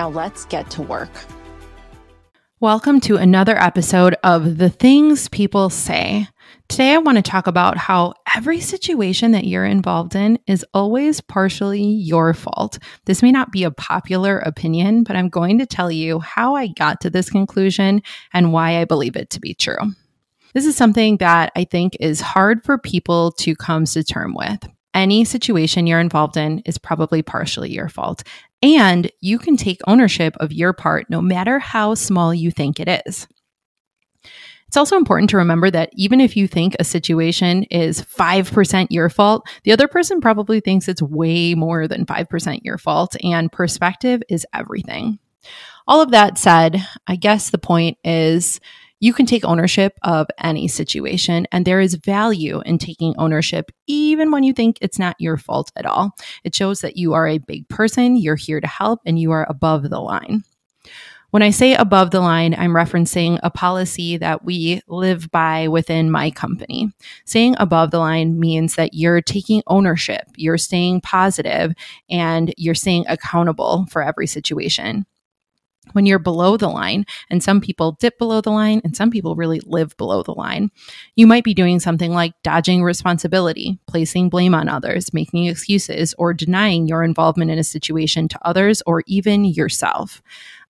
Now let's get to work. Welcome to another episode of The Things People Say. Today, I want to talk about how every situation that you're involved in is always partially your fault. This may not be a popular opinion, but I'm going to tell you how I got to this conclusion and why I believe it to be true. This is something that I think is hard for people to come to term with. Any situation you're involved in is probably partially your fault. And you can take ownership of your part no matter how small you think it is. It's also important to remember that even if you think a situation is 5% your fault, the other person probably thinks it's way more than 5% your fault, and perspective is everything. All of that said, I guess the point is you can take ownership of any situation, and there is value in taking ownership even when you think it's not your fault at all. It shows that you are a big person, you're here to help, and you are above the line. When I say above the line, I'm referencing a policy that we live by within my company. Saying above the line means that you're taking ownership, you're staying positive, and you're staying accountable for every situation when you're below the line, and some people dip below the line and some people really live below the line, you might be doing something like dodging responsibility, placing blame on others, making excuses, or denying your involvement in a situation to others or even yourself.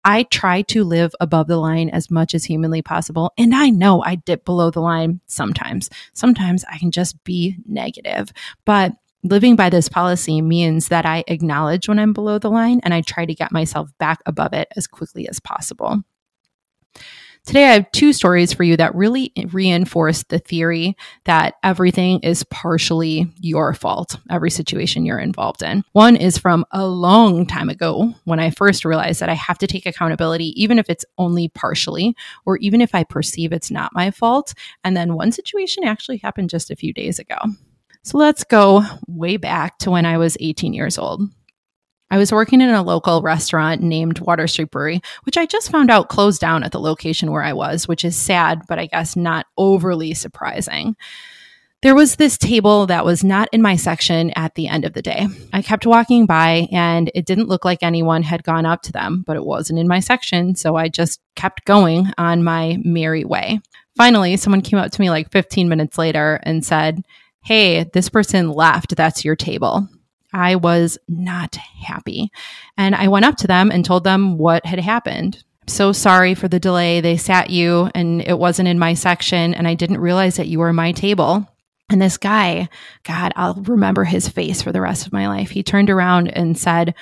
I try to live above the line as much as humanly possible. And I know I dip below the line sometimes. Sometimes I can just be negative. But living by this policy means that I acknowledge when I'm below the line and I try to get myself back above it as quickly as possible. Today, I have two stories for you that really reinforce the theory that everything is partially your fault, every situation you're involved in. One is from a long time ago when I first realized that I have to take accountability, even if it's only partially, or even if I perceive it's not my fault. And then one situation actually happened just a few days ago. So let's go way back to when I was 18 years old. I was working in a local restaurant named Water Street Brewery, which I just found out closed down at the location where I was, which is sad, but I guess not overly surprising. There was this table that was not in my section at the end of the day. I kept walking by and it didn't look like anyone had gone up to them, but it wasn't in my section. So I just kept going on my merry way. Finally, someone came up to me like 15 minutes later and said, Hey, this person left. That's your table. I was not happy. And I went up to them and told them what had happened. So sorry for the delay. They sat you and it wasn't in my section, and I didn't realize that you were my table. And this guy, God, I'll remember his face for the rest of my life. He turned around and said,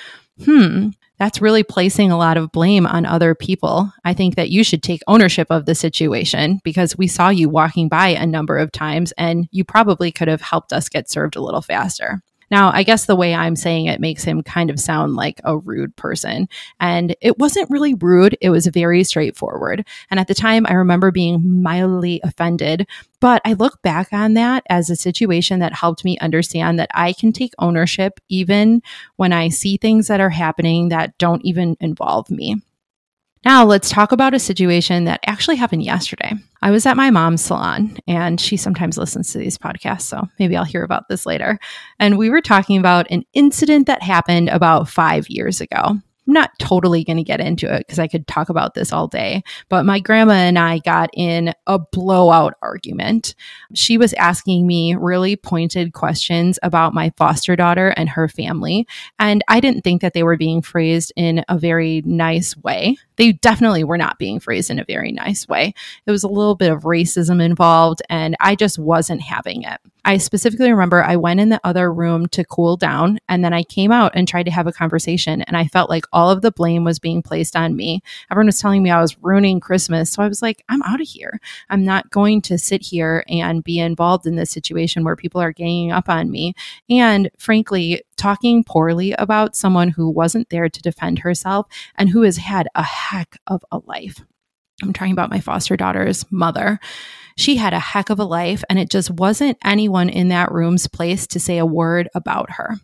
Hmm, that's really placing a lot of blame on other people. I think that you should take ownership of the situation because we saw you walking by a number of times and you probably could have helped us get served a little faster. Now, I guess the way I'm saying it makes him kind of sound like a rude person. And it wasn't really rude, it was very straightforward. And at the time, I remember being mildly offended. But I look back on that as a situation that helped me understand that I can take ownership even when I see things that are happening that don't even involve me. Now, let's talk about a situation that actually happened yesterday. I was at my mom's salon, and she sometimes listens to these podcasts, so maybe I'll hear about this later. And we were talking about an incident that happened about five years ago. I'm not totally going to get into it because I could talk about this all day, but my grandma and I got in a blowout argument. She was asking me really pointed questions about my foster daughter and her family, and I didn't think that they were being phrased in a very nice way. They definitely were not being phrased in a very nice way. There was a little bit of racism involved, and I just wasn't having it. I specifically remember I went in the other room to cool down and then I came out and tried to have a conversation. And I felt like of the blame was being placed on me. Everyone was telling me I was ruining Christmas. So I was like, I'm out of here. I'm not going to sit here and be involved in this situation where people are ganging up on me. And frankly, talking poorly about someone who wasn't there to defend herself and who has had a heck of a life. I'm talking about my foster daughter's mother. She had a heck of a life, and it just wasn't anyone in that room's place to say a word about her.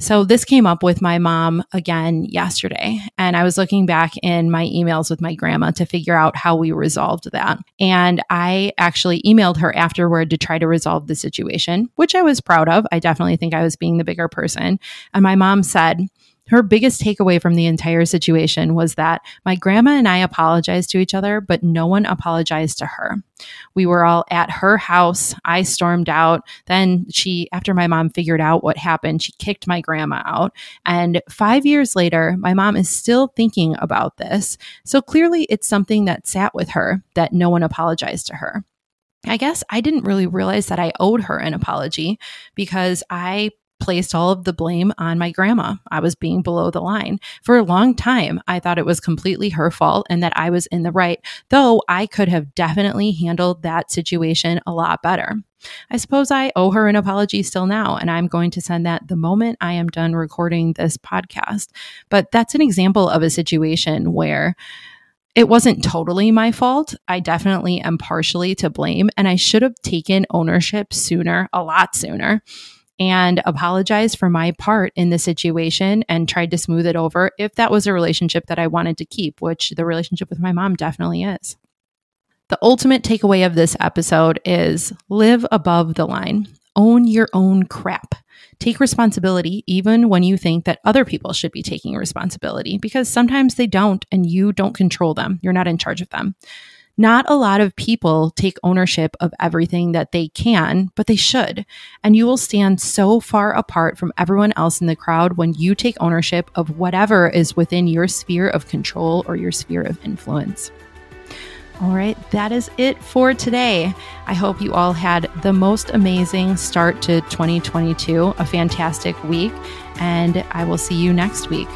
So, this came up with my mom again yesterday. And I was looking back in my emails with my grandma to figure out how we resolved that. And I actually emailed her afterward to try to resolve the situation, which I was proud of. I definitely think I was being the bigger person. And my mom said, her biggest takeaway from the entire situation was that my grandma and I apologized to each other, but no one apologized to her. We were all at her house. I stormed out. Then she, after my mom figured out what happened, she kicked my grandma out. And five years later, my mom is still thinking about this. So clearly, it's something that sat with her that no one apologized to her. I guess I didn't really realize that I owed her an apology because I placed all of the blame on my grandma. I was being below the line. For a long time, I thought it was completely her fault and that I was in the right, though I could have definitely handled that situation a lot better. I suppose I owe her an apology still now, and I'm going to send that the moment I am done recording this podcast. But that's an example of a situation where it wasn't totally my fault. I definitely am partially to blame, and I should have taken ownership sooner, a lot sooner and apologized for my part in the situation and tried to smooth it over if that was a relationship that I wanted to keep, which the relationship with my mom definitely is. The ultimate takeaway of this episode is live above the line, own your own crap. Take responsibility even when you think that other people should be taking responsibility because sometimes they don't and you don't control them. You're not in charge of them. Not a lot of people take ownership of everything that they can, but they should. And you will stand so far apart from everyone else in the crowd when you take ownership of whatever is within your sphere of control or your sphere of influence. All right, that is it for today. I hope you all had the most amazing start to 2022, a fantastic week, and I will see you next week.